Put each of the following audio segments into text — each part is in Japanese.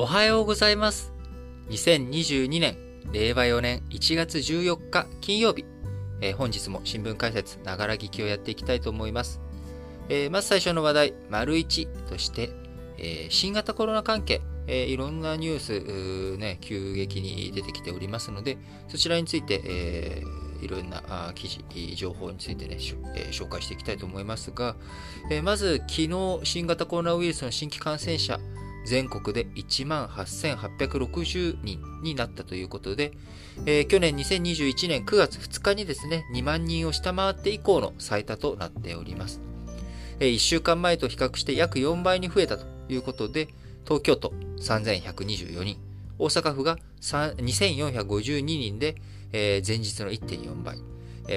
おはようございます。2022年、令和4年1月14日金曜日、えー、本日も新聞解説、ながら聞きをやっていきたいと思います。えー、まず最初の話題、丸1として、えー、新型コロナ関係、えいろんなニュース、ね、急激に出てきておりますので、そちらについて、えいろんな記事、情報についてね、え紹介していきたいと思いますが、えまず昨日、新型コロナウイルスの新規感染者、全国で1万8860人になったということで、えー、去年2021年9月2日にですね、2万人を下回って以降の最多となっております。えー、1週間前と比較して約4倍に増えたということで、東京都3124人、大阪府が2452人で、えー、前日の1.4倍、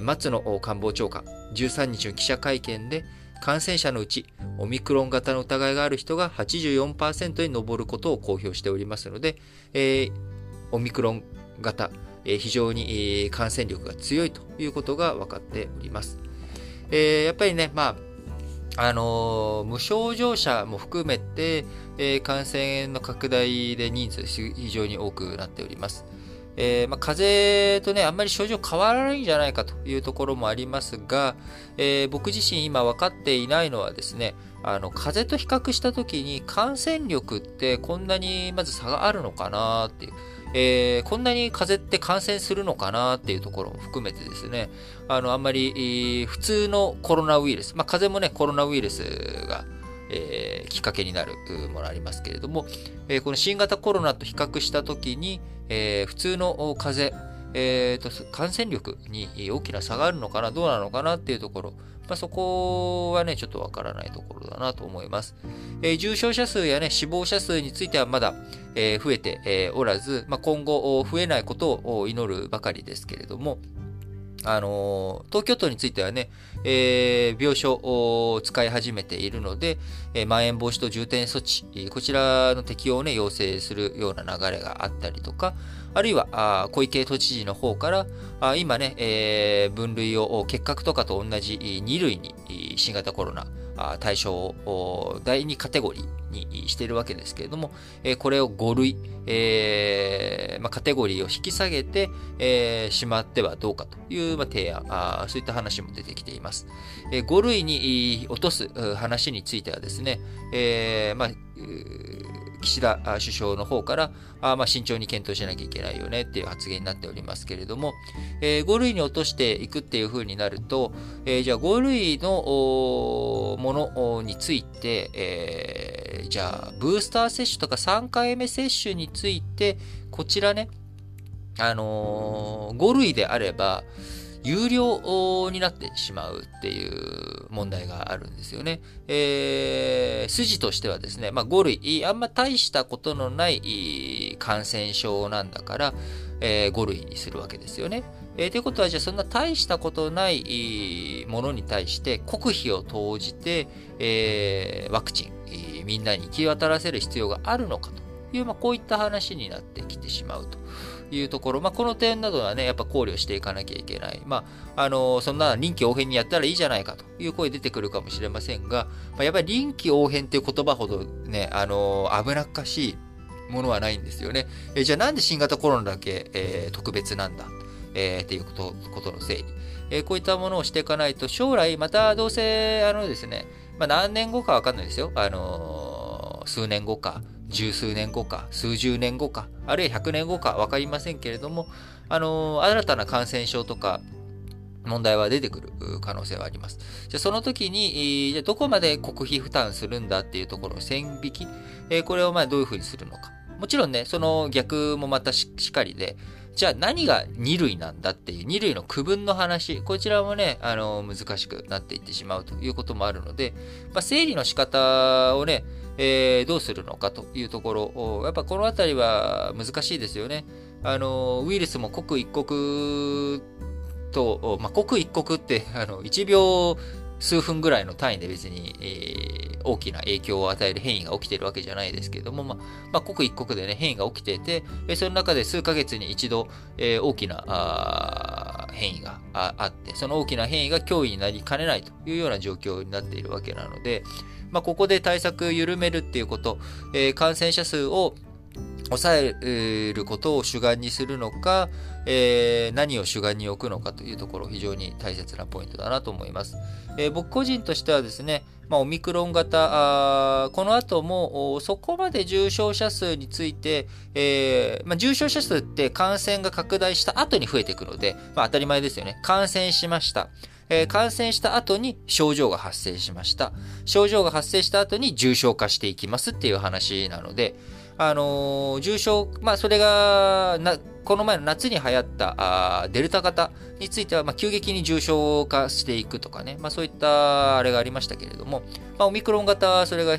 松野官房長官、13日の記者会見で、感染者のうち、オミクロン型の疑いがある人が84%に上ることを公表しておりますので、えー、オミクロン型、えー、非常に、えー、感染力が強いということが分かっております。え、やっぱりね、まあ、あの、無症状者も含めて、え、感染の拡大で人数非常に多くなっております。えー、まあ、風邪とね、あんまり症状変わらないんじゃないかというところもありますが、えー、僕自身今分かっていないのはですね、あの、風邪と比較した時に感染力ってこんなにまず差があるのかなっていう。えー、こんなに風邪って感染するのかなっていうところも含めてですね、あの、あんまり、普通のコロナウイルス、まあ、風邪もね、コロナウイルスが、えー、きっかけになるものありますけれども、えー、この新型コロナと比較したときに、えー、普通の風邪、えーと、感染力に大きな差があるのかな、どうなのかなっていうところ、まあ、そこはね、ちょっとわからないところだなと思います。えー、重症者数やね、死亡者数についてはまだ、えー、増えて、え、おらず、まあ、今後増えないことを祈るばかりですけれども、あの東京都についてはね、えー、病床を使い始めているので、えー、まん延防止等重点措置、こちらの適用をね、要請するような流れがあったりとか、あるいは、小池都知事の方から、今ね、分類を結核とかと同じ2類に新型コロナ対象を第2カテゴリーにしているわけですけれども、これを5類、カテゴリーを引き下げて、しまってはどうかという、提案、そういった話も出てきています。えー、5類に落とす話についてはですね、まあ岸田首相の方から、あまあ、慎重に検討しなきゃいけないよねっていう発言になっておりますけれども、えー、5類に落としていくっていうふうになると、えー、じゃあ5類のものについて、えー、じゃあブースター接種とか3回目接種について、こちらね、あのー、5類であれば、有料になってしまうっていう問題があるんですよね。えー、筋としてはですね、まあ、5類、あんま大したことのない感染症なんだから、えー、5類にするわけですよね。えー、ということは、じゃあそんな大したことないものに対して国費を投じて、えー、ワクチン、みんなに行き渡らせる必要があるのかという、まあ、こういった話になってきてしまうと。いうところ、まあ、この点などはね、やっぱ考慮していかなきゃいけない。まあ、あの、そんな臨機応変にやったらいいじゃないかという声出てくるかもしれませんが、まあ、やっぱり臨機応変っていう言葉ほどね、あの、危なっかしいものはないんですよね。えじゃあなんで新型コロナだけ、えー、特別なんだ、えー、っていうことことのせいに、え、こういったものをしていかないと、将来またどうせ、あのですね、まあ、何年後かわかんないですよ。あの数年後か、十数年後か、数十年後か、あるいは100年後か分かりませんけれども、あの、新たな感染症とか、問題は出てくる可能性はあります。じゃその時に、じゃどこまで国費負担するんだっていうところの線引き、えこれをまどういうふうにするのか。もちろんね、その逆もまたしっかりで、じゃあ何が2類なんだっていう2類の区分の話、こちらもね、あの、難しくなっていってしまうということもあるので、まあ、整理の仕方をね、えー、どうするのかというところ、やっぱこのあたりは難しいですよね。あの、ウイルスも刻一刻と、まあ、刻一刻って、あの、1秒数分ぐらいの単位で別に、えー、大きな影響を与える変異が起きてるわけじゃないですけれども、まあ、まあ、刻一刻でね、変異が起きていて、その中で数ヶ月に一度、え、大きな変異があって、その大きな変異が脅威になりかねないというような状況になっているわけなので、まあ、ここで対策緩めるっていうこと、えー、感染者数を抑えることを主眼にするのか、えー、何を主眼に置くのかというところ、非常に大切なポイントだなと思います。えー、僕個人としてはですね、まあ、オミクロン型、あこの後もそこまで重症者数について、えー、まあ、重症者数って感染が拡大した後に増えていくので、まあ、当たり前ですよね。感染しました。感染した後に症状が発生しました。症状が発生した後に重症化していきますっていう話なので、あの、重症、まあ、それがな、この前の夏に流行ったあデルタ型については、まあ、急激に重症化していくとかね、まあ、そういったあれがありましたけれども、まあ、オミクロン型はそれが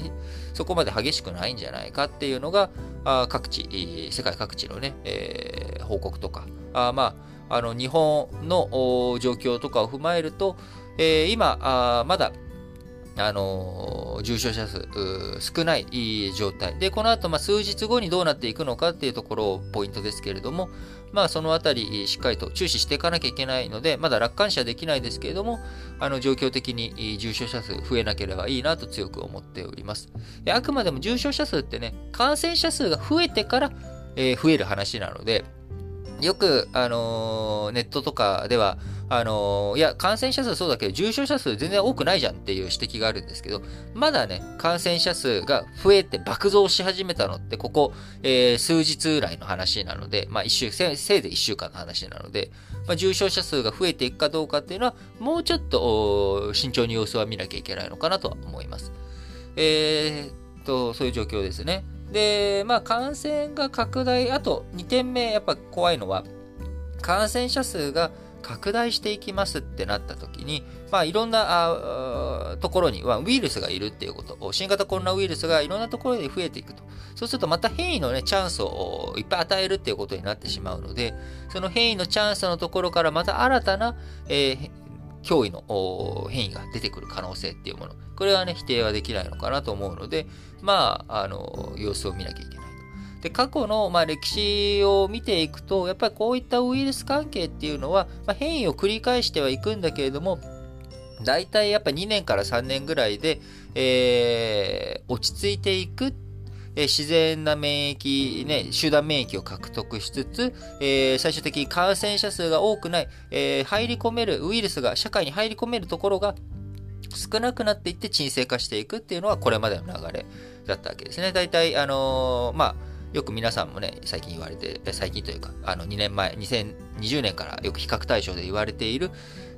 そこまで激しくないんじゃないかっていうのが、あ各地、世界各地のね、えー、報告とか、あまあ、あの日本の状況とかを踏まえると、えー、今あ、まだあの重症者数少ない状態。で、この後、ま、数日後にどうなっていくのかっていうところをポイントですけれども、まあ、そのあたり、しっかりと注視していかなきゃいけないので、まだ楽観視はできないですけれども、あの、状況的に重症者数増えなければいいなと強く思っております。あくまでも重症者数ってね、感染者数が増えてから、え、増える話なので、よく、あのー、ネットとかでは、あのー、いや、感染者数そうだけど、重症者数全然多くないじゃんっていう指摘があるんですけど、まだね、感染者数が増えて爆増し始めたのって、ここ、えー、数日来の話なので、まあ、一週、せせいで1週間の話なので、まあ、重症者数が増えていくかどうかっていうのは、もうちょっと、慎重に様子は見なきゃいけないのかなとは思います。えー、と、そういう状況ですね。で、まあ、感染が拡大、あと2点目、やっぱ怖いのは、感染者数が拡大していきますってなった時に、まあ、いろんなところに、まあ、ウイルスがいるっていうこと、新型コロナウイルスがいろんなところで増えていくと。そうするとまた変異のね、チャンスをいっぱい与えるっていうことになってしまうので、その変異のチャンスのところからまた新たな、えー、脅威の変異が出てくる可能性っていうもの。これはね、否定はできないのかなと思うので、まあ、あの、様子を見なきゃいけないと。で、過去の、まあ、歴史を見ていくと、やっぱりこういったウイルス関係っていうのは、まあ、変異を繰り返してはいくんだけれども、大体やっぱ2年から3年ぐらいで、えー、落ち着いていくっえ自然な免疫、ね、集団免疫を獲得しつつ、えー、最終的に感染者数が多くない、えー、入り込める、ウイルスが社会に入り込めるところが少なくなっていって鎮静化していくっていうのはこれまでの流れだったわけですね。大体、あのー、まあ、よく皆さんもね、最近言われて、最近というか、あの2年前、2020年からよく比較対象で言われている、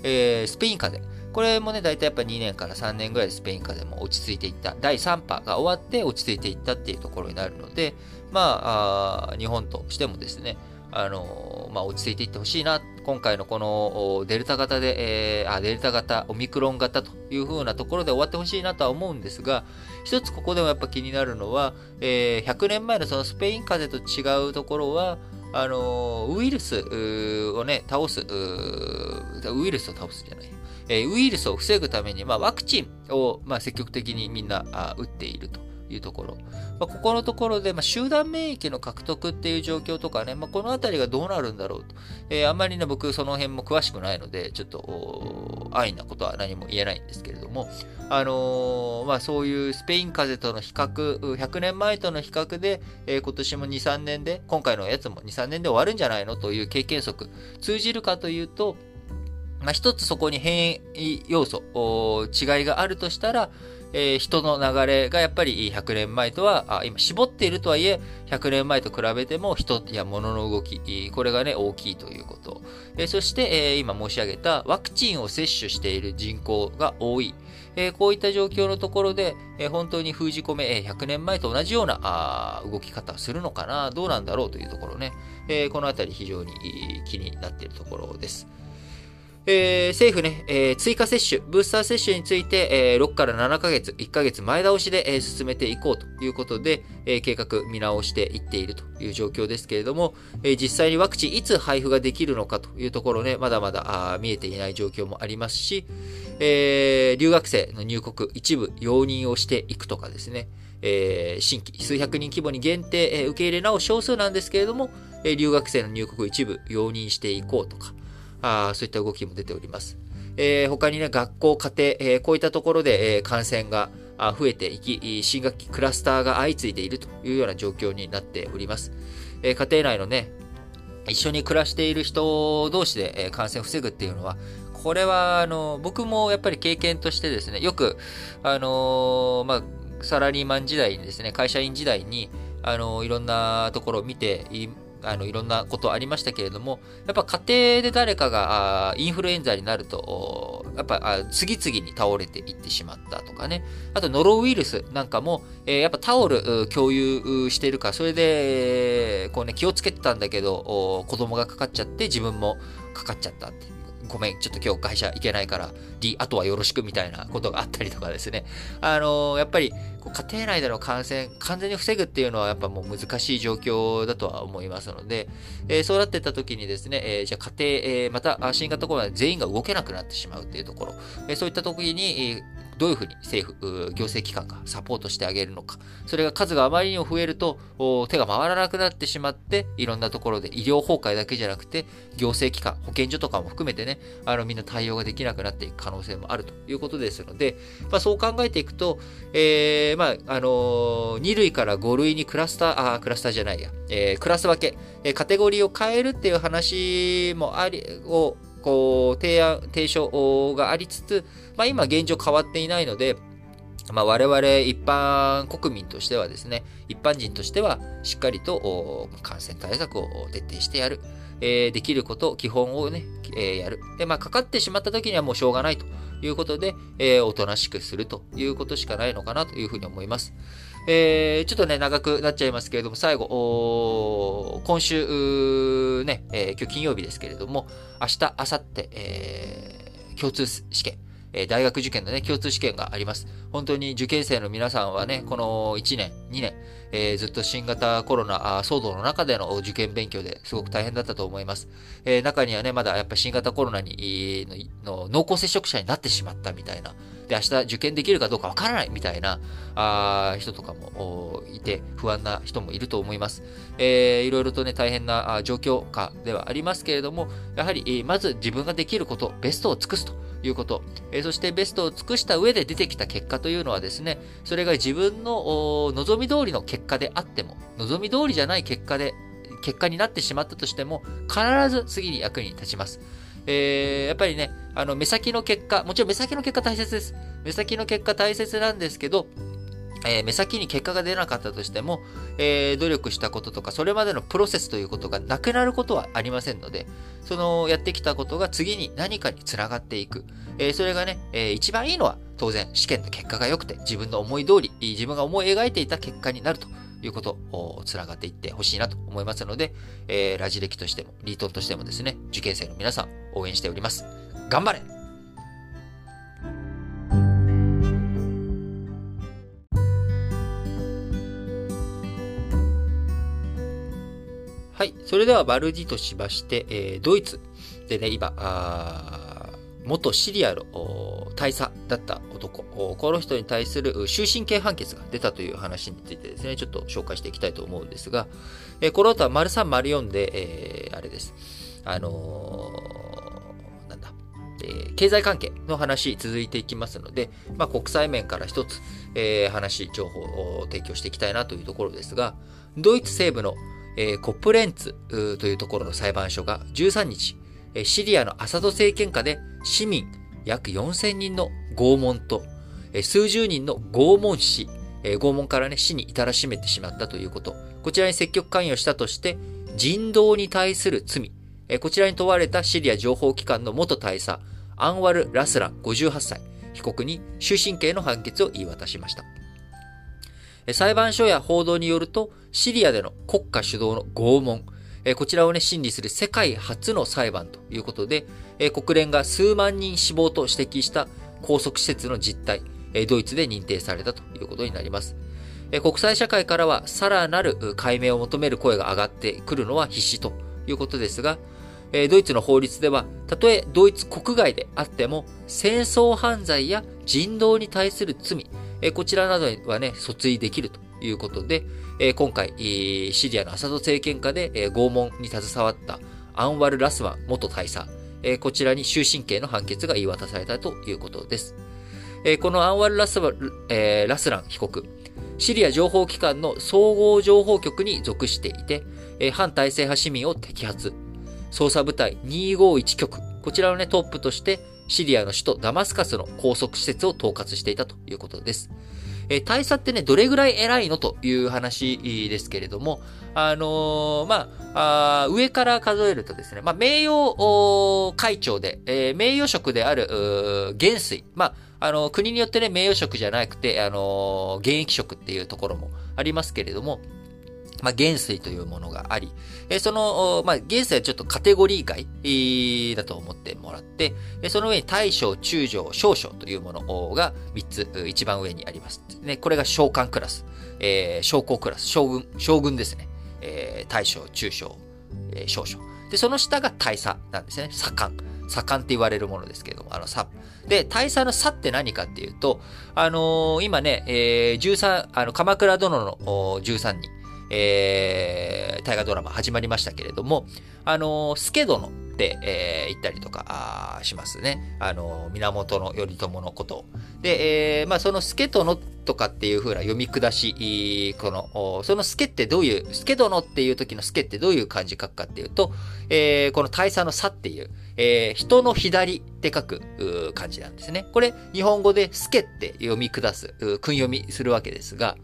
えー、スペイン風邪。これもね、大体やっぱ2年から3年ぐらいでスペイン風邪も落ち着いていった。第3波が終わって落ち着いていったっていうところになるので、まあ、日本としてもですね、あのまあ、落ち着いていってほしいな。今回のこのデルタ型で、えー、あ、デルタ型、オミクロン型という風なところで終わってほしいなとは思うんですが、一つここでもやっぱ気になるのは、えー、100年前のそのスペイン風邪と違うところは、あのウイルスをね、倒す、ウイルスを倒すじゃない。え、ウイルスを防ぐために、まあ、ワクチンを、まあ、積極的にみんなあ打っていると。いうところ。まあ、ここのところで、まあ、集団免疫の獲得っていう状況とかね、まあ、このあたりがどうなるんだろうと。えー、あんまりね、僕その辺も詳しくないので、ちょっと、安易なことは何も言えないんですけれども、あのー、まあ、そういうスペイン風邪との比較、100年前との比較で、えー、今年も2、3年で、今回のやつも2、3年で終わるんじゃないのという経験則、通じるかというと、まあ、一つそこに変異要素、違いがあるとしたら、えー、人の流れがやっぱり100年前とは、あ今絞っているとはいえ、100年前と比べても人や物の動き、これがね、大きいということ。えー、そして、えー、今申し上げたワクチンを接種している人口が多い。えこういった状況のところで、え本当に封じ込め、え100年前と同じようなあ動き方をするのかな、どうなんだろうというところね、えこのあたり非常に気になっているところです。えー、政府ね、えー、追加接種、ブースター接種について、えー、6から7ヶ月、1ヶ月前倒しで、えー、進めていこうということで、えー、計画見直していっているという状況ですけれども、えー、実際にワクチンいつ配布ができるのかというところね、まだまだあ見えていない状況もありますし、えー、留学生の入国一部容認をしていくとかですね、えー、新規数百人規模に限定、えー、受け入れなお少数なんですけれども、えー、留学生の入国一部容認していこうとか、あそういった動きも出ております。えー、他にね、学校、家庭、えー、こういったところで、えー、感染が増えていき、新学期クラスターが相次いでいるというような状況になっております。え家庭内のね、一緒に暮らしている人同士でえ感染を防ぐっていうのは、これは、あの、僕もやっぱり経験としてですね、よく、あのまあ、サラリーマン時代にですね、会社員時代に、あのいろんなところを見ていあのいろんなことありましたけれども、やっぱ家庭で誰かがインフルエンザになると、やっぱあ次々に倒れていってしまったとかね、あとノロウイルスなんかも、え、やっぱタオル共有してるから、それで、こうね、気をつけてたんだけど、子供がかかっちゃって自分もかかっちゃったって。ごめん、ちょっと今日会社行けないから、D、あとはよろしくみたいなことがあったりとかですね。あのー、やっぱり、家庭内での感染、完全に防ぐっていうのはやっぱもう難しい状況だとは思いますので、えー、そうなってた時にですね、えー、じゃ家庭、えまた新型コロナで全員が動けなくなってしまうっていうところ、えそういった時に、どういうふうに政府、行政機関がサポートしてあげるのか。それが数があまりにも増えると、手が回らなくなってしまって、いろんなところで医療崩壊だけじゃなくて、行政機関、保健所とかも含めてね、あの、みんな対応ができなくなっていく可能性もあるということですので、まあ、そう考えていくと、えー、まあ、あのー、2類から5類にクラスター、あ、クラスターじゃないや、えー、クラス分け、えカテゴリーを変えるっていう話もあり、を、こう、提案、提唱がありつつ、まあ今現状変わっていないので、まあ、我々一般国民としてはですね、一般人としてはしっかりと感染対策を徹底してやる。えー、できること、基本をね、えー、やる。で、まあ、かかってしまった時にはもうしょうがないということで、えー、おとなしくするということしかないのかなというふうに思います。えー、ちょっとね、長くなっちゃいますけれども、最後、今週、ね、えー、今日金曜日ですけれども、明日、明後日、えー、共通試験、え大学受験のね、共通試験があります。本当に受験生の皆さんはね、この1年、2年、えー、ずっと新型コロナ騒動の中での受験勉強ですごく大変だったと思います。えー、中にはね、まだやっぱ新型コロナにの濃厚接触者になってしまったみたいな。で、明日受験できるかどうかわからないみたいなあ人とかもいて、不安な人もいると思います。えー、いろいろとね、大変な状況下ではありますけれども、やはり、まず自分ができること、ベストを尽くすということ、えー、そしてベストを尽くした上で出てきた結果というのはですね、それが自分の望み通りの結果であっても、望み通りじゃない結果で、結果になってしまったとしても、必ず次に役に立ちます。えー、やっぱりね、あの、目先の結果、もちろん目先の結果大切です。目先の結果大切なんですけど、えー、目先に結果が出なかったとしても、えー、努力したこととか、それまでのプロセスということがなくなることはありませんので、そのやってきたことが次に何かにつながっていく。えー、それがね、え一番いいのは当然試験の結果が良くて、自分の思い通り、自分が思い描いていた結果になるということをつながっていってほしいなと思いますので、えラジ歴としても、リートとしてもですね、受験生の皆さん応援しております。頑張れはい。それでは、バルディとしまして、えー、ドイツでね、今、あ元シリアの大佐だった男、この人に対する終身刑判決が出たという話についてですね、ちょっと紹介していきたいと思うんですが、えー、この後は丸3丸4で、えー、あれです。あのー、なんだ、えー、経済関係の話続いていきますので、まあ、国際面から一つ、えー、話、情報を提供していきたいなというところですが、ドイツ西部のえー、コップレンツというところの裁判所が13日、シリアのアサド政権下で市民約4000人の拷問と、数十人の拷問死、拷問からね、死に至らしめてしまったということ。こちらに積極関与したとして、人道に対する罪。こちらに問われたシリア情報機関の元大佐、アンワル・ラスラン58歳、被告に終身刑の判決を言い渡しました。裁判所や報道によると、シリアでの国家主導の拷問、こちらをね、審理する世界初の裁判ということで、国連が数万人死亡と指摘した拘束施設の実態、ドイツで認定されたということになります。国際社会からはさらなる解明を求める声が上がってくるのは必至ということですが、ドイツの法律では、たとえドイツ国外であっても、戦争犯罪や人道に対する罪、こちらなどはね、訴追できるということで、今回、シリアのアサド政権下で拷問に携わったアンワル・ラスワン元大佐、こちらに終身刑の判決が言い渡されたということです。えこのアンワルラスワ,、えー、ラスラン被告、シリア情報機関の総合情報局に属していて、え反体制派市民を摘発。捜査部隊251局、こちらのね、トップとして、シリアの首都ダマスカスの拘束施設を統括していたということです。えー、大佐ってね、どれぐらい偉いのという話ですけれども、あのー、まあ、あ上から数えるとですね、まあ、名誉会長で、えー、名誉職である、元帥、まあ、あの、国によってね、名誉職じゃなくて、あの現役職っていうところもありますけれども、まあ、元帥というものがあり、えその、まあ、元帥はちょっとカテゴリー外だと思ってもらって、えその上に大将、中将、少将というものが3つ、一番上にあります。ね、これが召喚クラス、えー、将校クラス、将軍、将軍ですね。えー、大将、中将、えー、少将。で、その下が大佐なんですね。左官。左官って言われるものですけれども、あの、さ、で、大佐の差って何かっていうと、あのー、今ね、えー、13、あの、鎌倉殿の13人、えー、大河ドラマ始まりましたけれども、あのー、スケ殿って、えー、言ったりとかしますね。あのー、源頼朝のことを。で、えー、まあ、その助殿とかっていう風な読み下し、この、その助ってどういう、助殿っていう時の助ってどういう漢字書くかっていうと、えー、この大佐の差っていう、えー、人の左って書く漢字なんですね。これ、日本語で助って読み下す、訓読みするわけですが、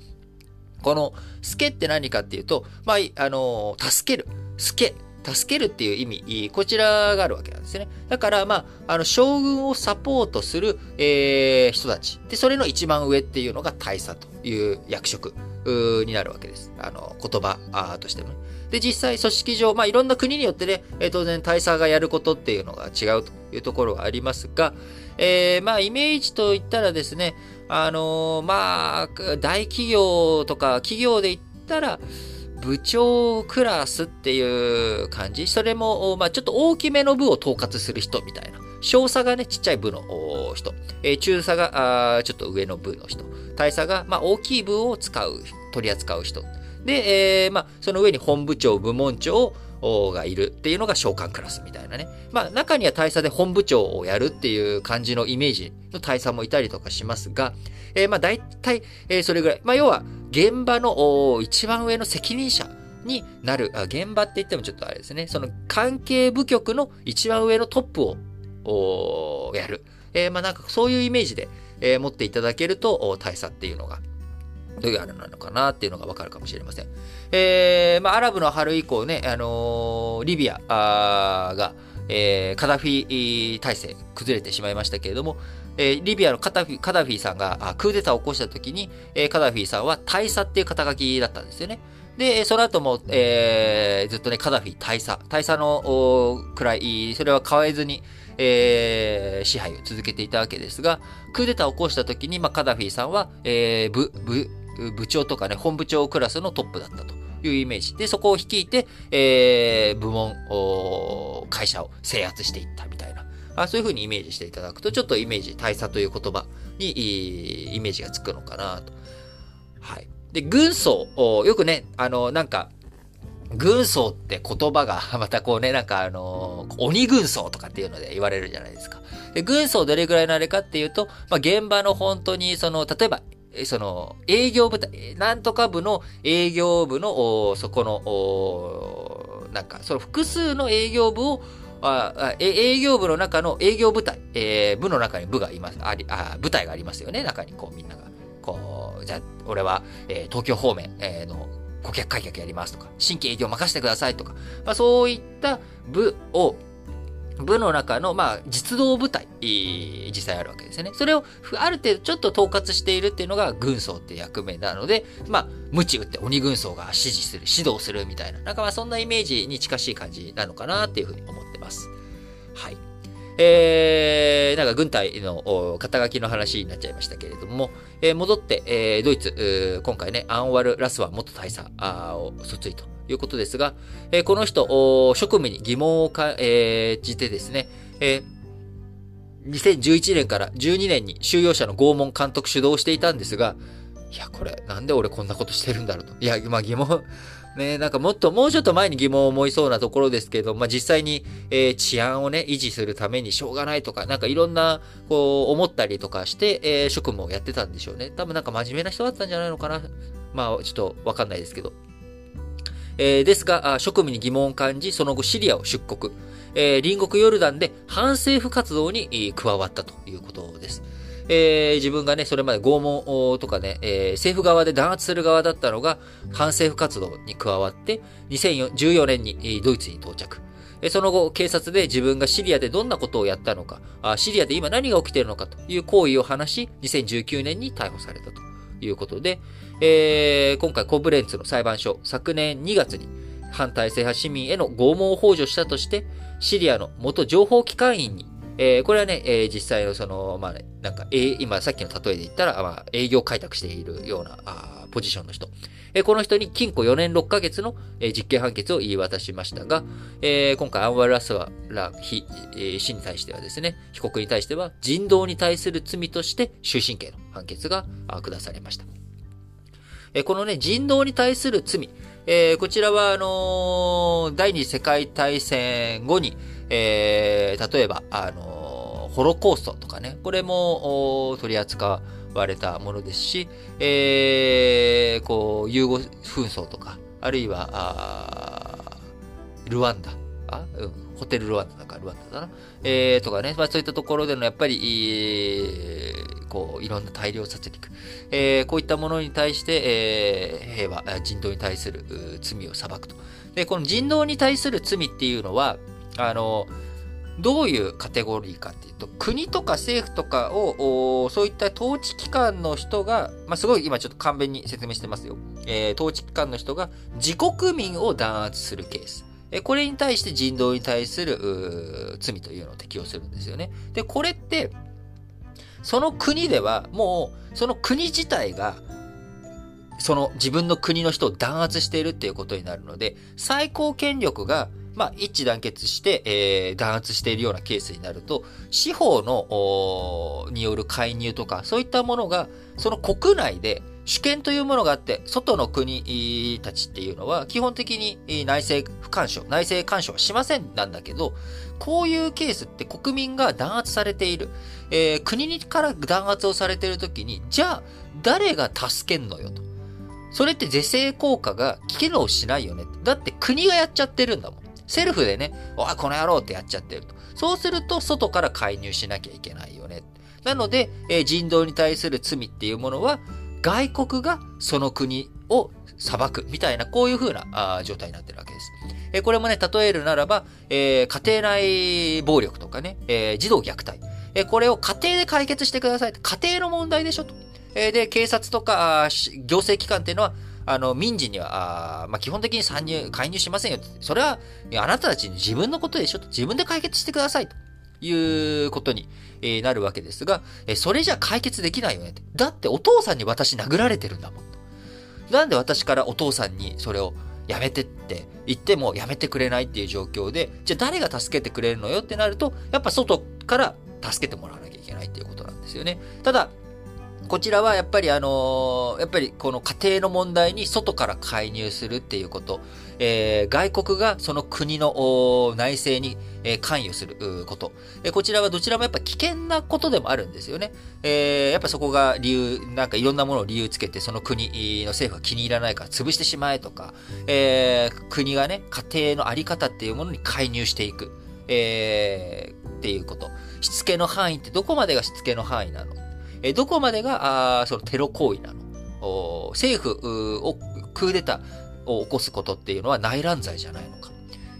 この、助って何かっていうと、まあ、あの、助ける。助。助けるっていう意味、こちらがあるわけなんですね。だから、まあ、あの、将軍をサポートする、えー、人たち。で、それの一番上っていうのが大佐という役職になるわけです。あの、言葉としてもね。で、実際、組織上、まあ、いろんな国によってね、当然大佐がやることっていうのが違うというところがありますが、えー、まあ、イメージといったらですね、あのー、まあ、大企業とか企業で言ったら、部長クラスっていう感じ。それも、まあ、ちょっと大きめの部を統括する人みたいな。少佐がね、ちっちゃい部の人。えー、中佐があちょっと上の部の人。大佐が、まあ、大きい部を使う、取り扱う人。で、えー、まあ、その上に本部長、部門長、がいるっていうのが召喚クラスみたいなね。まあ中には大佐で本部長をやるっていう感じのイメージの大佐もいたりとかしますが、えー、まあ大体、えー、それぐらい。まあ要は現場の一番上の責任者になるあ、現場って言ってもちょっとあれですね。その関係部局の一番上のトップをやる。えー、まあなんかそういうイメージで、えー、持っていただけると大佐っていうのがどういうあれなのかなっていうのがわかるかもしれません。えー、まあ、アラブの春以降ね、あのー、リビアが、えー、カダフィ体制崩れてしまいましたけれども、えー、リビアのカダフィカダフィさんがクーデターを起こした時に、えー、カダフィさんは大佐っていう肩書きだったんですよね。で、その後も、えー、ずっとね、カダフィ大佐、大佐のくらい、それは変えずに、えー、支配を続けていたわけですが、クーデターを起こした時に、まあ、カダフィさんは、えー、部、部、部長とかね、本部長クラスのトップだったというイメージ。で、そこを率いて、えー、部門、会社を制圧していったみたいな。あそういうふうにイメージしていただくと、ちょっとイメージ、大佐という言葉にイメージがつくのかなと。はい。で、軍曹、よくね、あの、なんか、軍曹って言葉が、またこうね、なんかあの鬼軍曹とかっていうので言われるじゃないですか。で、軍曹どれぐらいのあれかっていうと、まあ、現場の本当に、その、例えば、その、営業部隊、なんとか部の営業部の、そこの、なんか、その複数の営業部を、あ営業部の中の営業部隊、えー、部の中に部がいます、あり、あ、部隊がありますよね、中にこうみんなが。こう、じゃあ、俺は、えー、東京方面、えー、の顧客開脚やりますとか、新規営業任せてくださいとか、まあそういった部を、部の中の、まあ、実動部隊、実際あるわけですよね。それを、ある程度ちょっと統括しているっていうのが軍曹っていう役目なので、まあ、無知打って鬼軍曹が指示する、指導するみたいな、なんかまあそんなイメージに近しい感じなのかなっていうふうに思ってます。はい。えー、なんか軍隊の肩書きの話になっちゃいましたけれども、えー、戻って、えー、ドイツ、今回ね、アンワル・ラスワ元大佐を訴追ということですが、えー、この人、職務に疑問を感じてですね、えー、2011年から12年に収容者の拷問監督主導していたんですが、いや、これ、なんで俺こんなことしてるんだろうと。いや、まあ疑問、ね、なんかもっと、もうちょっと前に疑問を思いそうなところですけど、まあ実際に、えー、治安をね、維持するためにしょうがないとか、なんかいろんな、こう、思ったりとかして、えー、職務をやってたんでしょうね。多分なんか真面目な人だったんじゃないのかな。まあ、ちょっとわかんないですけど。えー、ですが、職務に疑問を感じ、その後シリアを出国。えー、隣国ヨルダンで反政府活動に加わったということです。えー、自分がね、それまで拷問とかね、えー、政府側で弾圧する側だったのが、反政府活動に加わって、2014年にドイツに到着。その後、警察で自分がシリアでどんなことをやったのか、シリアで今何が起きているのかという行為を話し、2019年に逮捕されたということで、えー、今回コブレンツの裁判所、昨年2月に反体制派市民への拷問を幇助したとして、シリアの元情報機関員にえー、これはね、えー、実際のその、まあ、ね、なんか、えー、今さっきの例えで言ったら、まあ、営業開拓しているような、あポジションの人。えー、この人に禁錮4年6ヶ月の、えー、実刑判決を言い渡しましたが、えー、今回アンワル・ラスワラヒ、えー、氏に対してはですね、被告に対しては人道に対する罪として終身刑の判決が下されました。えー、このね、人道に対する罪、えー、こちらは、あのー、第二次世界大戦後に、えー、例えば、あの、ホロコーストとかね、これも取り扱われたものですし、えー、こう、ユーゴ紛争とか、あるいは、あルワンダ、あ、うん、ホテルルワンダだか、ルワンダだな、えー、とかね、まあそういったところでの、やっぱり、えー、こう、いろんな大量殺戮、えー、こういったものに対して、えー、平和、人道に対する罪を裁くと。で、この人道に対する罪っていうのは、あの、どういうカテゴリーかっていうと、国とか政府とかを、そういった統治機関の人が、まあ、すごい今ちょっと簡便に説明してますよ。えー、統治機関の人が自国民を弾圧するケース。えこれに対して人道に対する罪というのを適用するんですよね。で、これって、その国ではもう、その国自体が、その自分の国の人を弾圧しているっていうことになるので、最高権力がまあ、一致団結して、えー、弾圧しているようなケースになると、司法の、による介入とか、そういったものが、その国内で主権というものがあって、外の国たちっていうのは、基本的に内政不干渉、内政干渉はしませんなんだけど、こういうケースって国民が弾圧されている。えー、国から弾圧をされているときに、じゃあ、誰が助けんのよと。それって是正効果が機能しないよね。だって国がやっちゃってるんだもん。セルフでね、おい、この野郎ってやっちゃってると。そうすると、外から介入しなきゃいけないよね。なので、えー、人道に対する罪っていうものは、外国がその国を裁くみたいな、こういう風なあ状態になってるわけです。えー、これもね、例えるならば、えー、家庭内暴力とかね、えー、児童虐待。え、これを家庭で解決してください。家庭の問題でしょと。え、で、警察とか、行政機関っていうのは、あの、民事には、あまあ、基本的に参入、介入しませんよ。それは、あなたたちに自分のことでしょと。自分で解決してください。ということに、なるわけですが、え、それじゃ解決できないよね。だってお父さんに私殴られてるんだもん。なんで私からお父さんにそれをやめてって言ってもやめてくれないっていう状況で、じゃあ誰が助けてくれるのよってなると、やっぱ外から助けてもらわなきゃいけないっていうことなんですよね。ただ、こちらはやっぱりあのやっぱりこの家庭の問題に外から介入するっていうこと、えー、外国がその国の内政に関与すること。こちらはどちらもやっぱ危険なことでもあるんですよね。えー、やっぱそこが理由、なんかいろんなものを理由つけて、その国の政府が気に入らないから潰してしまえとか、えー、国がね、家庭のあり方っていうものに介入していく。えー、っていうこと。しつけの範囲ってどこまでがしつけの範囲なの？えどこまでが、あそのテロ行為なの？政府をクーデターを起こすことっていうのは内乱罪じゃないのか。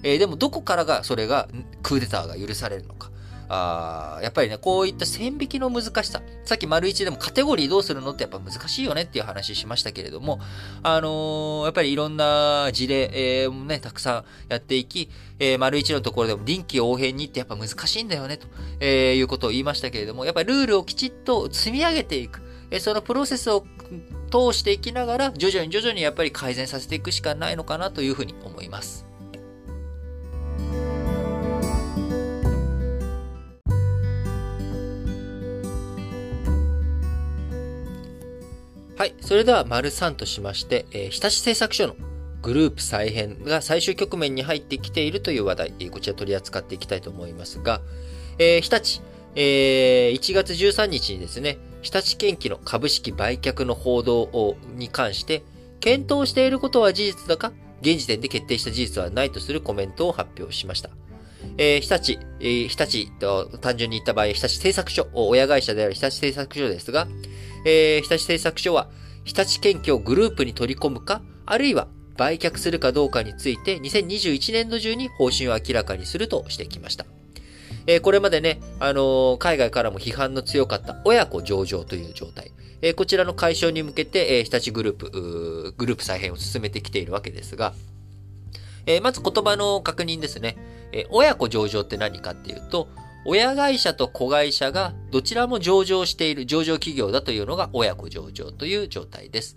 えー、でもどこからがそれがクーデターが許されるのか。あやっぱりね、こういった線引きの難しさ。さっき丸一でもカテゴリーどうするのってやっぱ難しいよねっていう話しましたけれども、あのー、やっぱりいろんな事例、えー、ね、たくさんやっていき、えー、丸一のところでも臨機応変にってやっぱ難しいんだよね、と、えー、いうことを言いましたけれども、やっぱりルールをきちっと積み上げていく。えー、そのプロセスを通していきながら、徐々に徐々にやっぱり改善させていくしかないのかなというふうに思います。はい。それでは、丸3としまして、えー、日立製作所のグループ再編が最終局面に入ってきているという話題、こちら取り扱っていきたいと思いますが、えー、日立、えー、1月13日にですね、日立建機の株式売却の報道をに関して、検討していることは事実だか、現時点で決定した事実はないとするコメントを発表しました。えー、日立、えー、日立と単純に言った場合、日立製作所、親会社である日立製作所ですが、えー、日立製作所は、日立県境グループに取り込むか、あるいは売却するかどうかについて、2021年度中に方針を明らかにするとしてきました。えー、これまでね、あのー、海外からも批判の強かった親子上場という状態。えー、こちらの解消に向けて、え日立グループ、グループ再編を進めてきているわけですが、えまず言葉の確認ですね。え親子上場って何かっていうと、親会社と子会社がどちらも上場している上場企業だというのが親子上場という状態です。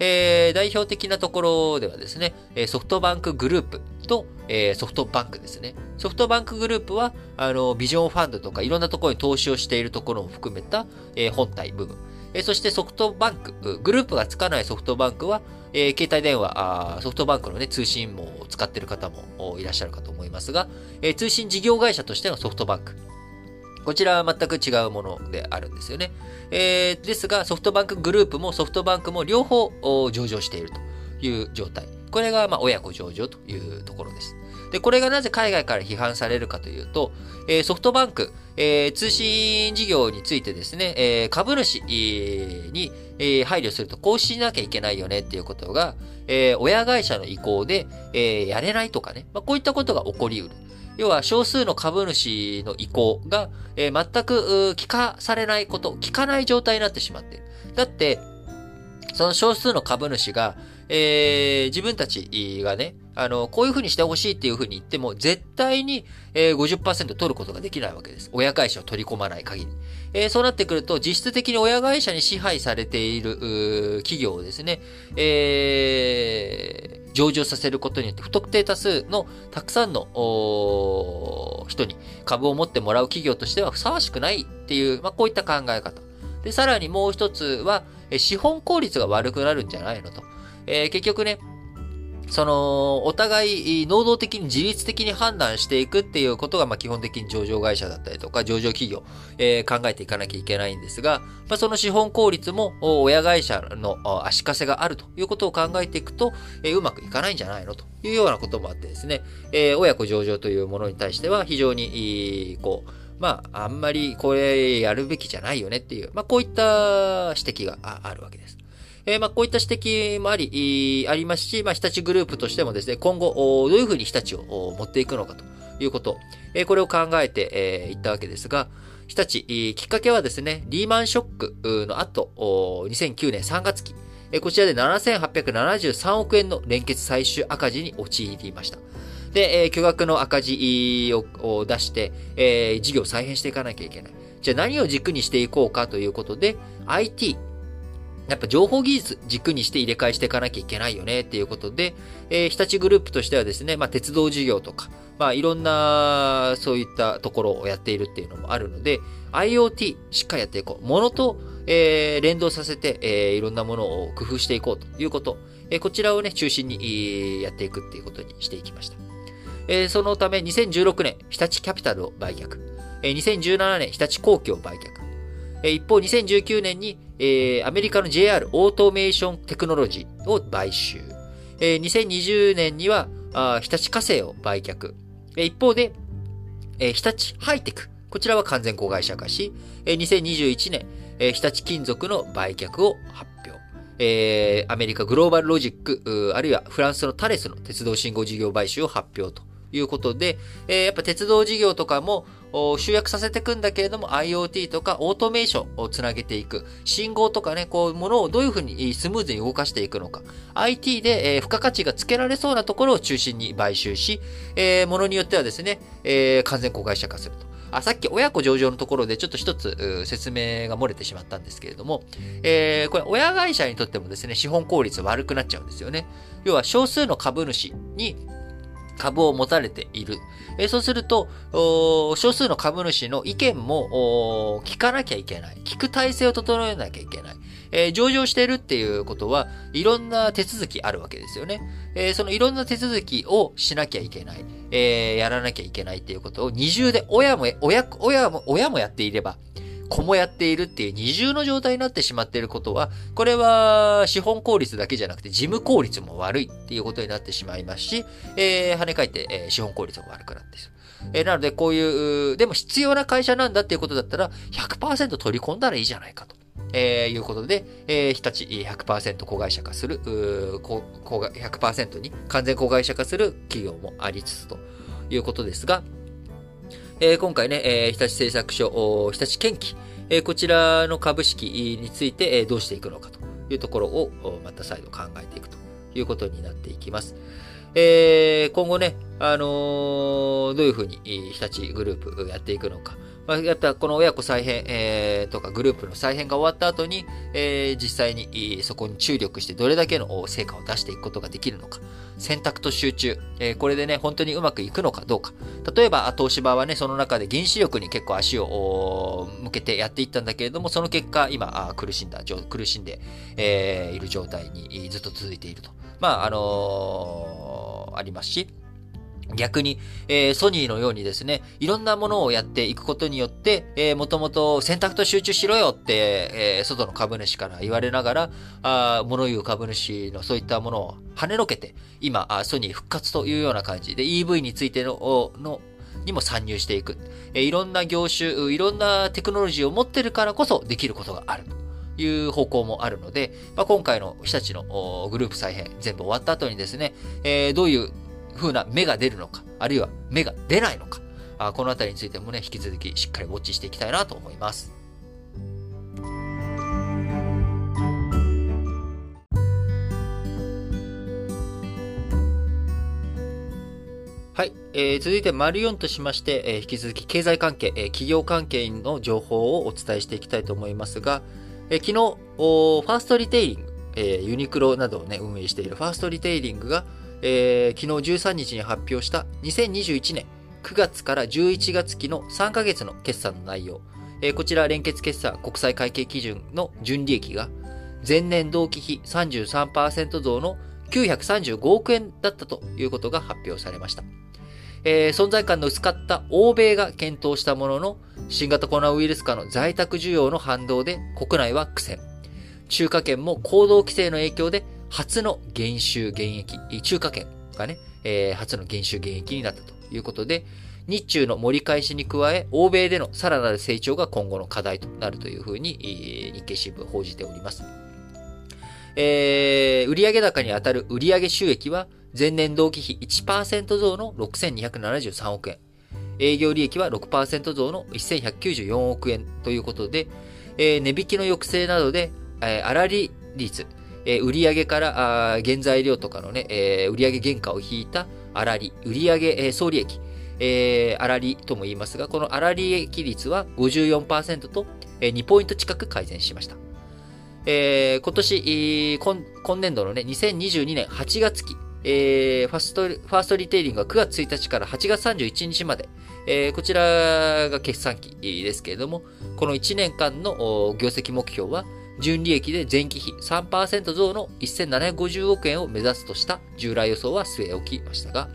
えー、代表的なところではですね、ソフトバンクグループと、えー、ソフトバンクですね。ソフトバンクグループは、あの、ビジョンファンドとかいろんなところに投資をしているところを含めた、えー、本体部分。えー、そしてソフトバンク、グループがつかないソフトバンクは、えー、携帯電話、ソフトバンクのね、通信網を使っている方もいらっしゃるかと思いますが、えー、通信事業会社としてのソフトバンク。こちらは全く違うものであるんですよね。えー、ですが、ソフトバンクグループもソフトバンクも両方上場しているという状態。これが、ま、親子上場というところです。で、これがなぜ海外から批判されるかというと、えー、ソフトバンク、えー、通信事業についてですね、えー、株主に、え、配慮するとこうしなきゃいけないよねっていうことが、え、親会社の意向で、え、やれないとかね、まあ、こういったことが起こり得る。要は少数の株主の意向が、えー、全く聞かされないこと、聞かない状態になってしまっている。だって、その少数の株主が、えー、自分たちがね、あの、こういうふうにしてほしいっていうふうに言っても、絶対に、えー、50%取ることができないわけです。親会社を取り込まない限り。えー、そうなってくると、実質的に親会社に支配されている、企業をですね、えー、上場させることによって、不特定多数のたくさんの人に株を持ってもらう企業としてはふさわしくないっていう、まあ、こういった考え方。で、さらにもう一つは、資本効率が悪くなるんじゃないのと。えー、結局ね、その、お互い、能動的に自律的に判断していくっていうことが、まあ、基本的に上場会社だったりとか、上場企業、えー、考えていかなきゃいけないんですが、まあ、その資本効率も、親会社の足かせがあるということを考えていくと、えー、うまくいかないんじゃないのというようなこともあってですね、えー、親子上場というものに対しては、非常に、こう、まあ、あんまりこれやるべきじゃないよねっていう、まあ、こういった指摘があるわけです。えー、まあ、こういった指摘もあり、ありますし、まあ、日立グループとしてもですね、今後、どういうふうに日立を持っていくのかということ、えー、これを考えて、いったわけですが、日立、きっかけはですね、リーマンショックの後、2009年3月期、こちらで7873億円の連結最終赤字に陥りました。で、巨額の赤字を出して、事業を再編していかなきゃいけない。じゃあ何を軸にしていこうかということで、IT、やっぱ情報技術軸にして入れ替えしていかなきゃいけないよねっていうことで、えー、日立グループとしてはですね、まあ鉄道事業とか、まあいろんなそういったところをやっているっていうのもあるので、IoT しっかりやっていこう。ものと、えー、連動させて、えー、いろんなものを工夫していこうということ。えー、こちらをね、中心に、やっていくっていうことにしていきました。えー、そのため2016年、日立キャピタルを売却。えー、2017年、日立公共を売却。一方、2019年に、アメリカの JR オートメーションテクノロジーを買収。えー、2020年には、日立火星を売却。一方で、日立ハイテク。こちらは完全子会社化し、えー、2021年、日立金属の売却を発表。えー、アメリカグローバルロジック、あるいはフランスのタレスの鉄道信号事業買収を発表ということで、えー、やっぱ鉄道事業とかも集約させていくんだけれども IoT とかオートメーションをつなげていく。信号とかね、こういうものをどういうふうにスムーズに動かしていくのか。IT で、えー、付加価値がつけられそうなところを中心に買収し、えー、ものによってはですね、えー、完全子会社化すると。あ、さっき親子上場のところでちょっと一つ説明が漏れてしまったんですけれども、えー、これ親会社にとってもですね、資本効率悪くなっちゃうんですよね。要は少数の株主に株を持たれている。えそうすると、少数の株主の意見も聞かなきゃいけない。聞く体制を整えなきゃいけない。えー、上場しているっていうことは、いろんな手続きあるわけですよね。えー、そのいろんな手続きをしなきゃいけない。えー、やらなきゃいけないっていうことを二重で親も、親、親も、親もやっていれば、子もやっているっていう二重の状態になってしまっていることは、これは資本効率だけじゃなくて事務効率も悪いっていうことになってしまいますし、えー、跳ね返って、えー、資本効率も悪くなってしまう。えー、なので、こういう、でも必要な会社なんだっていうことだったら、100%取り込んだらいいじゃないかと。えー、いうことで、えー、日立100%子会社化する、100%に完全子会社化する企業もありつつということですが、えー、今回ね、えー、日立製作所、日立建機、えー、こちらの株式について、えー、どうしていくのかというところを、また再度考えていくということになっていきます。えー、今後ね、あのー、どういうふうに日立グループやっていくのか、まあ、やったこの親子再編、えー、とかグループの再編が終わった後に、えー、実際にそこに注力してどれだけの成果を出していくことができるのか。選択と集中。えー、これでね、本当にうまくいくのかどうか。例えば、東芝はね、その中で原子力に結構足を向けてやっていったんだけれども、その結果、今、苦しんだ、苦しんで、えー、いる状態にずっと続いていると。まあ、あのー、ありますし、逆に、えー、ソニーのようにですね、いろんなものをやっていくことによって、えー、もともと選択と集中しろよって、えー、外の株主から言われながら、あ物言う株主のそういったものを跳ねのけて、今、あソニー復活というような感じで EV についての、の、にも参入していく。えー、いろんな業種、いろんなテクノロジーを持ってるからこそできることがある。という方向もあるので、まあ、今回の日立のグループ再編全部終わった後にですね、えー、どういう風な芽が出るのか、あるいは芽が出ないのか、あこのあたりについてもね、引き続きしっかりウォッチしていきたいなと思います。はい。えー、続いて、丸4としまして、えー、引き続き経済関係、えー、企業関係の情報をお伝えしていきたいと思いますが、えー、昨日、ファーストリテイリング、えー、ユニクロなどをね、運営しているファーストリテイリングが、えー、昨日13日に発表した2021年9月から11月期の3ヶ月の決算の内容。えー、こちら連結決算国際会計基準の純利益が前年同期比33%増の935億円だったということが発表されました。えー、存在感の薄かった欧米が検討したものの、新型コロナウイルス化の在宅需要の反動で国内は苦戦。中華圏も行動規制の影響で初の減収減益、中華圏がね、えー、初の減収減益になったということで、日中の盛り返しに加え、欧米でのさらなる成長が今後の課題となるというふうに、日経新聞報じております。えー、売上高に当たる売上収益は、前年同期比1%増の6273億円。営業利益は6%増の1194億円ということで、えー、値引きの抑制などで、えー、粗利率、えー、売上からあ原材料とかのね、えー、売上原価を引いた粗利、売上、え、総利益、えー、粗利とも言いますが、この粗利益率は54%と、えー、2ポイント近く改善しました。えー、今年、今今年度のね、2022年8月期、えー、ファスト、ファーストリテイリングは9月1日から8月31日まで、えー、こちらが決算期ですけれども、この1年間の業績目標は、純利益で前期比3%増の1750億円を目指すとした従来予想は据え置きましたが、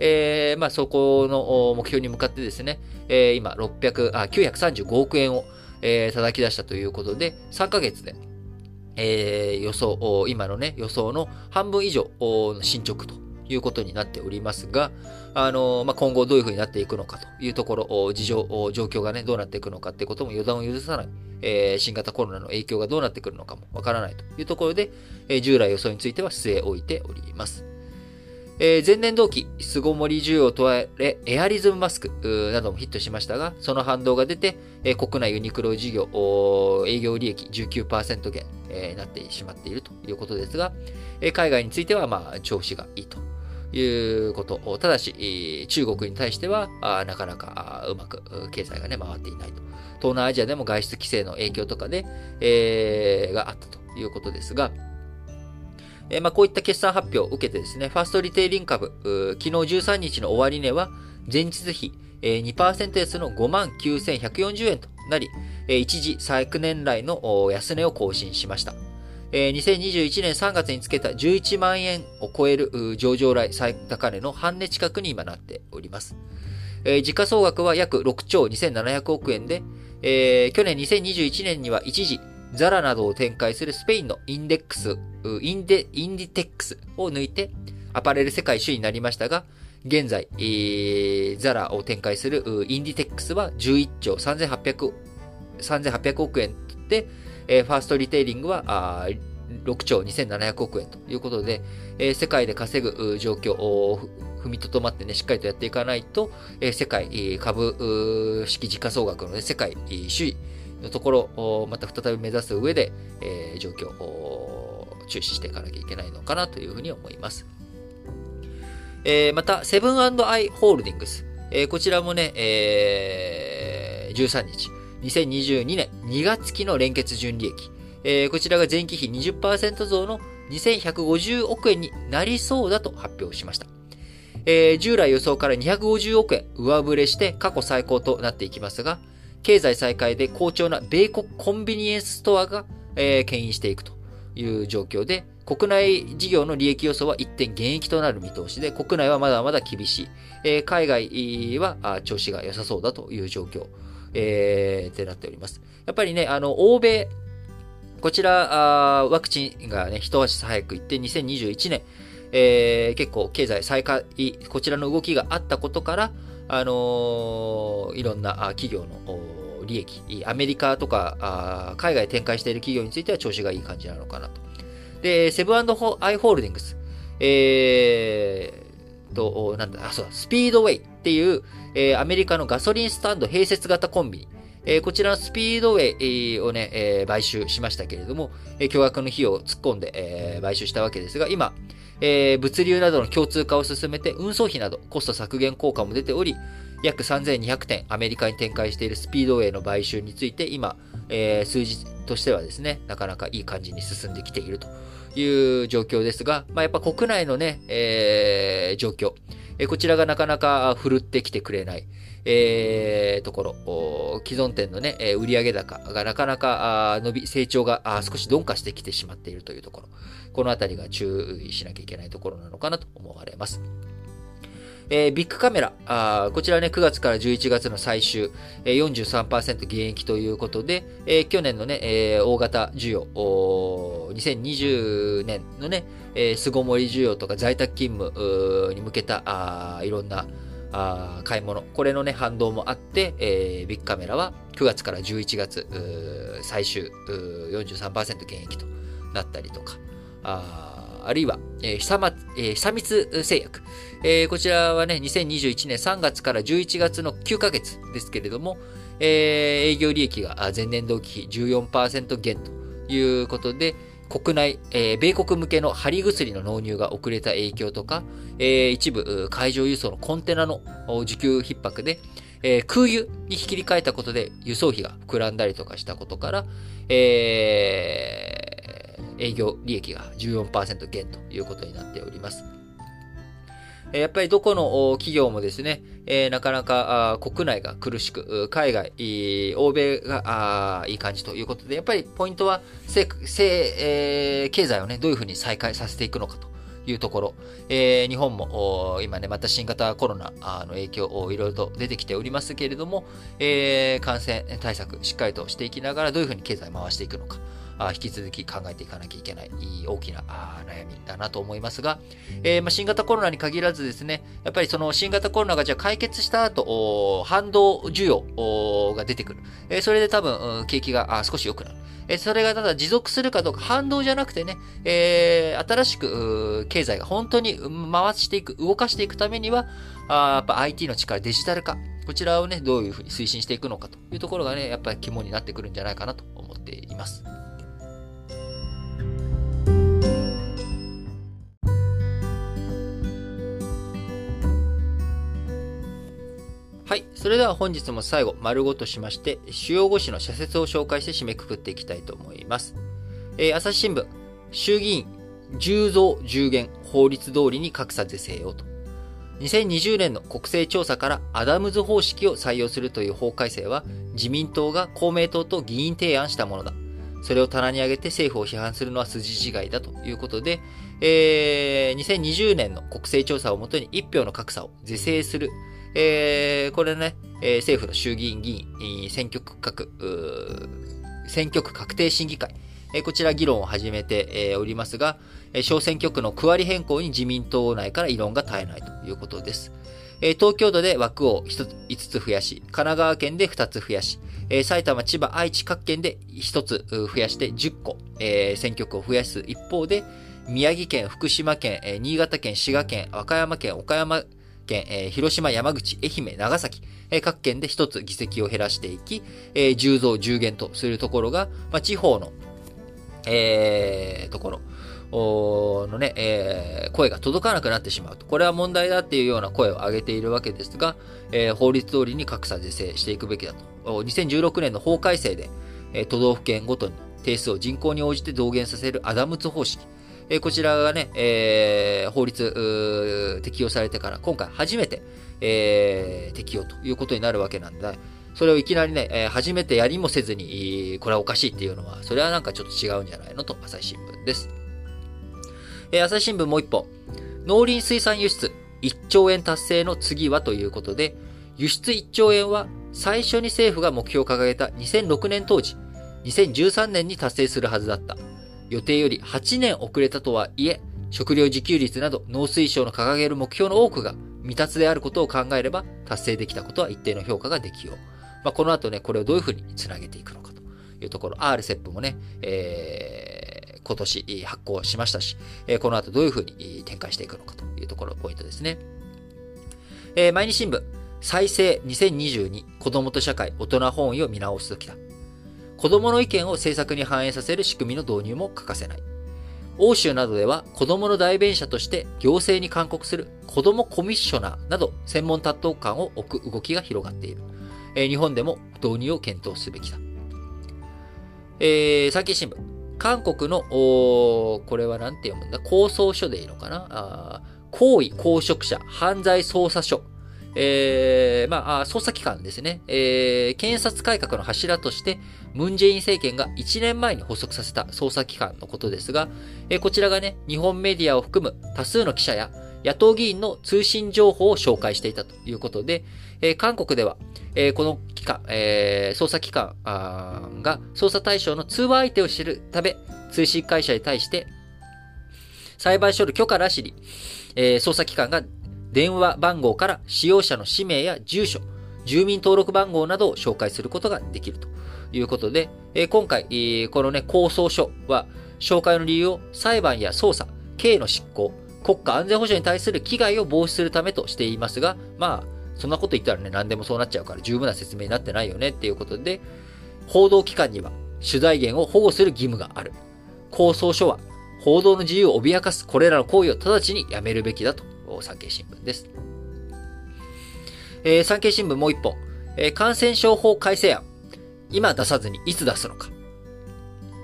えー、まあそこの目標に向かってですね、えー、今600あ935億円を、えー、叩き出したということで、3ヶ月で、えー、予想、今のね、予想の半分以上の進捗ということになっておりますが、あの、まあ、今後どういうふうになっていくのかというところ、事情、状況がね、どうなっていくのかってことも予断を許さない、えー、新型コロナの影響がどうなってくるのかもわからないというところで、えー、従来予想については据え置いております。えー、前年同期、巣ごもり需要とわれ、エアリズムマスクなどもヒットしましたが、その反動が出て、えー、国内ユニクロ事業、営業利益19%減、えー、なってしまっているということですが、えー、海外については、まあ、調子がいいということ。ただし、中国に対しては、なかなかうまく経済がね、回っていないと。東南アジアでも外出規制の影響とかで、えー、があったということですが、えー、まあ、こういった決算発表を受けてですね、ファーストリテイリング株、昨日13日の終値は、前日比、えー、2%安の59,140円となり、えー、一時昨年来の安値を更新しました。えー、2021年3月につけた11万円を超える上場来最高値の半値近くに今なっております。えー、時価総額は約6兆2700億円で、えー、去年2021年には一時、ザラなどを展開するスペインのインデックス、インデ、インディテックスを抜いて、アパレル世界首位になりましたが、現在、えー、ザラを展開するインディテックスは11兆3800、3800億円で、えー、ファーストリテイリングはあ6兆2700億円ということで、えー、世界で稼ぐ状況を踏みとどまってね、しっかりとやっていかないと、えー、世界株式時価総額の、ね、世界首位のところをまた再び目指す上で、えー、状況を注視していかなきゃいけないのかなというふうに思います。えー、また、セブンアイ・ホールディングス。えー、こちらもね、えー、13日、2022年2月期の連結純利益。えー、こちらが前期比20%増の2150億円になりそうだと発表しました。えー、従来予想から250億円上振れして過去最高となっていきますが、経済再開で好調な米国コンビニエンスストアが、えー、牽引していくという状況で、国内事業の利益予想は一点減益となる見通しで、国内はまだまだ厳しい。えー、海外は調子が良さそうだという状況、えー、ってなっております。やっぱりね、あの、欧米、こちら、あワクチンがね、一足早く行って、2021年、えー、結構経済再開、こちらの動きがあったことから、あのー、いろんな企業の利益、アメリカとか海外展開している企業については調子がいい感じなのかなと。で、セブンアイ・ホールディングス。えー、と、なんだ、あ、そうだ、スピードウェイっていう、えー、アメリカのガソリンスタンド併設型コンビニ。えー、こちらのスピードウェイをね、えー、買収しましたけれども、え、巨額の費用を突っ込んで、え、買収したわけですが、今、え、物流などの共通化を進めて、運送費などコスト削減効果も出ており、約3200点アメリカに展開しているスピードウェイの買収について、今、え、数字としてはですね、なかなかいい感じに進んできているという状況ですが、まあ、やっぱ国内のね、えー、状況、えこちらがなかなか振るってきてくれない、えー、ところ、既存店のね、え売上高がなかなか伸び、成長が少し鈍化してきてしまっているというところ、このあたりが注意しなきゃいけないところなのかなと思われます。えー、ビッグカメラ、あこちらね、9月から11月の最終、えー、43%減益ということで、えー、去年のね、えー、大型需要、2020年のね、えー、巣ごもり需要とか在宅勤務に向けた、あいろんなあ買い物、これのね、反動もあって、えー、ビッグカメラは9月から11月、最終43%減益となったりとか、ああるいは、えー、久ま、えー、久光製薬。えー、こちらはね、2021年3月から11月の9ヶ月ですけれども、えー、営業利益が前年同期比14%減ということで、国内、えー、米国向けの貼り薬の納入が遅れた影響とか、えー、一部海上輸送のコンテナの需給逼迫で、えー、空輸に切り替えたことで輸送費が膨らんだりとかしたことから、えー、営業利益が14%減ということになっております。やっぱりどこの企業もですね、なかなか国内が苦しく、海外、欧米がいい感じということで、やっぱりポイントは、経済をね、どういうふうに再開させていくのかというところ。え、日本も今ね、また新型コロナの影響をいろいろと出てきておりますけれども、え、感染対策しっかりとしていきながらどういうふうに経済回していくのか。あ引き続き考えていかなきゃいけない大きな悩みだなと思いますが、えー、ま、新型コロナに限らずですね、やっぱりその新型コロナがじゃあ解決した後、反動需要が出てくる。えー、それで多分、景気が少し良くなる。それがただ持続するかどうか、反動じゃなくてね、えー、新しく経済が本当に回していく、動かしていくためには、あやっぱ IT の力、デジタル化、こちらをね、どういうふうに推進していくのかというところがね、やっぱり肝になってくるんじゃないかなと思っています。はい。それでは本日も最後、丸ごとしまして、主要語詞の社説を紹介して締めくくっていきたいと思います。えー、朝日新聞、衆議院10増10減法律通りに格差是正をと。2020年の国勢調査からアダムズ方式を採用するという法改正は自民党が公明党と議員提案したものだ。それを棚に上げて政府を批判するのは筋違いだということで、えー、2020年の国勢調査をもとに一票の格差を是正する。えー、これね、えー、政府の衆議院議員、選挙区画、選挙区画定審議会、えー、こちら議論を始めて、えー、おりますが、えー、小選挙区の区割り変更に自民党内から異論が絶えないということです。えー、東京都で枠を 5, つ5つ増やし、神奈川県で2つ増やし、えー、埼玉、千葉、愛知各県で1つ増やして10個、えー、選挙区を増やす一方で、宮城県、福島県、新潟県、滋賀県、和歌山県、岡山県、えー、広島、山口、愛媛、長崎、えー、各県で1つ議席を減らしていき、えー、10増10減とするところが、まあ、地方の、えー、ところ、のね、えー、声が届かなくなってしまうと。これは問題だっていうような声を上げているわけですが、えー、法律通りに格差是正していくべきだと。2016年の法改正で、えー、都道府県ごとに定数を人口に応じて増減させるアダムツ方式。え、こちらがね、えー、法律適用されてから今回初めて、えー、適用ということになるわけなんだ。それをいきなりね、えー、初めてやりもせずに、これはおかしいっていうのは、それはなんかちょっと違うんじゃないのと、朝日新聞です。えー、朝日新聞もう一本。農林水産輸出1兆円達成の次はということで、輸出1兆円は最初に政府が目標を掲げた2006年当時、2013年に達成するはずだった。予定より8年遅れたとはいえ、食料自給率など農水省の掲げる目標の多くが未達であることを考えれば達成できたことは一定の評価ができよう。まあ、この後ね、これをどういうふうにつなげていくのかというところ、RCEP もね、えー今年発行しましたし、この後どういうふうに展開していくのかというところポイントですね。えー毎日新聞、再生2022子供と社会大人本位を見直すときだ。子供の意見を政策に反映させる仕組みの導入も欠かせない。欧州などでは子供の代弁者として行政に勧告する子供コミッショナーなど専門担当官を置く動きが広がっている。え日本でも導入を検討すべきだ。えー、産経新聞。韓国の、おこれは何て読むんだ？構想書でいいのかな？あ行為公職者犯罪捜査所。えー、まあ、捜査機関ですね。えー、検察改革の柱として、ムンジェイン政権が1年前に発足させた捜査機関のことですが、えー、こちらがね、日本メディアを含む多数の記者や野党議員の通信情報を紹介していたということで、えー、韓国では、えー、この機関、えー、捜査機関が捜査対象の通話相手を知るため、通信会社に対して、裁判所の許可なしに、えー、捜査機関が電話番号から使用者の氏名や住所、住民登録番号などを紹介することができると。いうことで、え、今回、えー、このね、構想書は、紹介の理由を裁判や捜査、刑の執行、国家安全保障に対する危害を防止するためとしていますが、まあ、そんなこと言ったらね、何でもそうなっちゃうから十分な説明になってないよね。っていうことで、報道機関には取材源を保護する義務がある。構想書は、報道の自由を脅かすこれらの行為を直ちにやめるべきだと、産経新聞です。えー、産経新聞もう一本、えー、感染症法改正案。今出さずにいつ出すのか。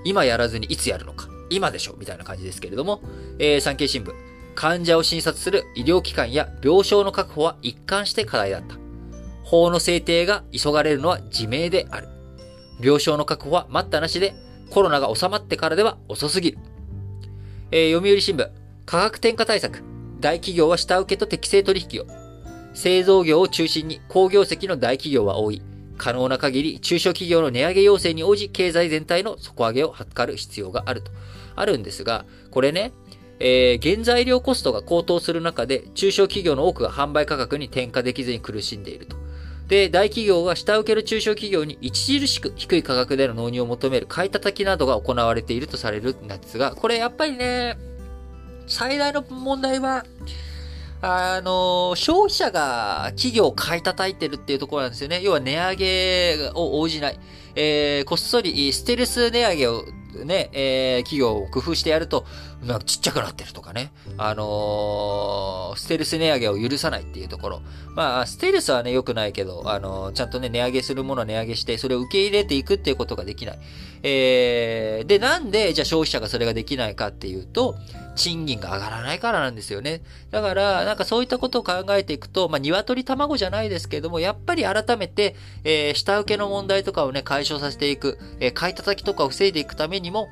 今やらずにいつやるのか。今でしょみたいな感じですけれども、えー、産経新聞。患者を診察する医療機関や病床の確保は一貫して課題だった。法の制定が急がれるのは自明である。病床の確保は待ったなしで、コロナが収まってからでは遅すぎる。えー、読売新聞、価格転嫁対策。大企業は下請けと適正取引を。製造業を中心に工業績の大企業は多い。可能な限り中小企業の値上げ要請に応じ経済全体の底上げを図る必要があると。あるんですが、これね、えー、原材料コストが高騰する中で、中小企業の多くが販売価格に転嫁できずに苦しんでいると。で、大企業が下請ける中小企業に著しく低い価格での納入を求める買い叩きなどが行われているとされるんですが、これやっぱりね、最大の問題は、あの、消費者が企業を買い叩いてるっていうところなんですよね。要は値上げを応じない。えー、こっそりステルス値上げをね、えー、企業を工夫してやると、なんかちっちゃくなってるとかね。あのー、ステルス値上げを許さないっていうところ。まあ、ステルスはね、良くないけど、あのー、ちゃんとね、値上げするものは値上げして、それを受け入れていくっていうことができない。えー、で、なんで、じゃあ消費者がそれができないかっていうと、賃金が上がらないからなんですよね。だから、なんかそういったことを考えていくと、まあ、鶏卵じゃないですけども、やっぱり改めて、えー、下請けの問題とかをね、解消させていく、えー、買い叩きとかを防いでいくためにも、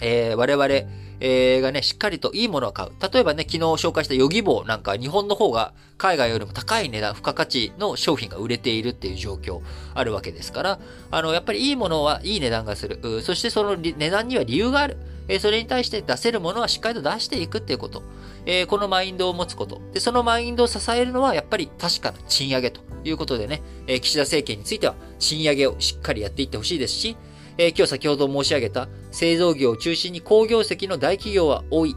えー、我々、えー、がね、しっかりといいものを買う。例えばね、昨日紹介したヨギボなんか日本の方が海外よりも高い値段、付加価値の商品が売れているっていう状況あるわけですから、あの、やっぱりいいものはいい値段がする。そしてその値段には理由がある。えー、それに対して出せるものはしっかりと出していくっていうこと。えー、このマインドを持つこと。で、そのマインドを支えるのはやっぱり確かな賃上げということでね、えー、岸田政権については賃上げをしっかりやっていってほしいですし、えー、今日先ほど申し上げた製造業を中心に工業績の大企業は多い。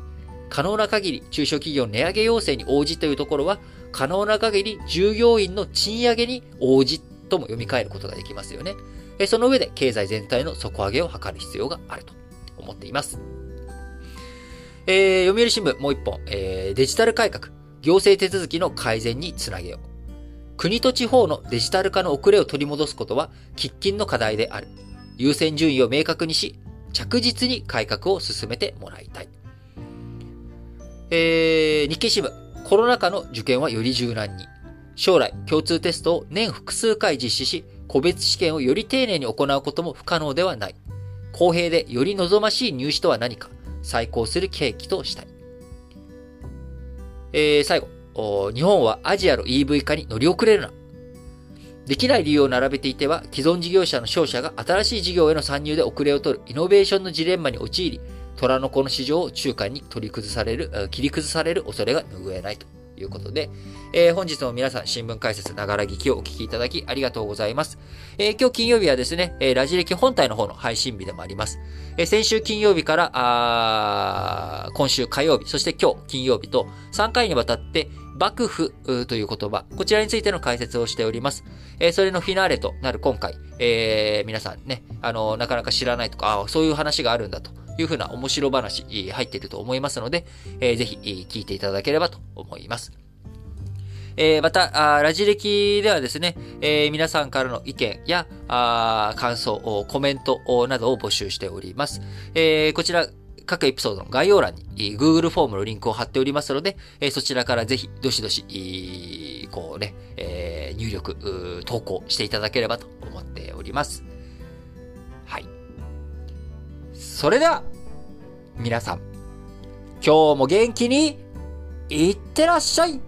可能な限り中小企業値上げ要請に応じというところは、可能な限り従業員の賃上げに応じとも読み替えることができますよね。えその上で経済全体の底上げを図る必要があると思っています。えー、読売新聞もう一本、えー、デジタル改革、行政手続きの改善につなげよう。国と地方のデジタル化の遅れを取り戻すことは喫緊の課題である。優先順位を明確にし、着実に改革を進めてもらいたい。えー、日経新聞、コロナ禍の受験はより柔軟に。将来、共通テストを年複数回実施し、個別試験をより丁寧に行うことも不可能ではない。公平でより望ましい入試とは何か、再考する契機としたい。えー、最後、日本はアジアの EV 化に乗り遅れるな。できない理由を並べていては、既存事業者の商社が新しい事業への参入で遅れを取るイノベーションのジレンマに陥り、虎の子の市場を中間に取り崩される、切り崩される恐れが拭えないということで、えー、本日も皆さん新聞解説ながら聞きをお聞きいただきありがとうございます。えー、今日金曜日はですね、ラジ歴本体の方の配信日でもあります。え、先週金曜日から、今週火曜日、そして今日金曜日と3回にわたって幕府という言葉、こちらについての解説をしております。えー、それのフィナーレとなる今回、えー、皆さんね、あの、なかなか知らないとか、あそういう話があるんだというふうな面白話入っていると思いますので、えー、ぜひ聞いていただければと思います。えー、また、ラジ歴ではですね、えー、皆さんからの意見や、あ感想、コメントなどを募集しております。えー、こちら、各エピソードの概要欄に Google フォームのリンクを貼っておりますので、えそちらからぜひ、どしどし、こうね、え、入力、投稿していただければと思っております。はい。それでは、皆さん、今日も元気に、いってらっしゃい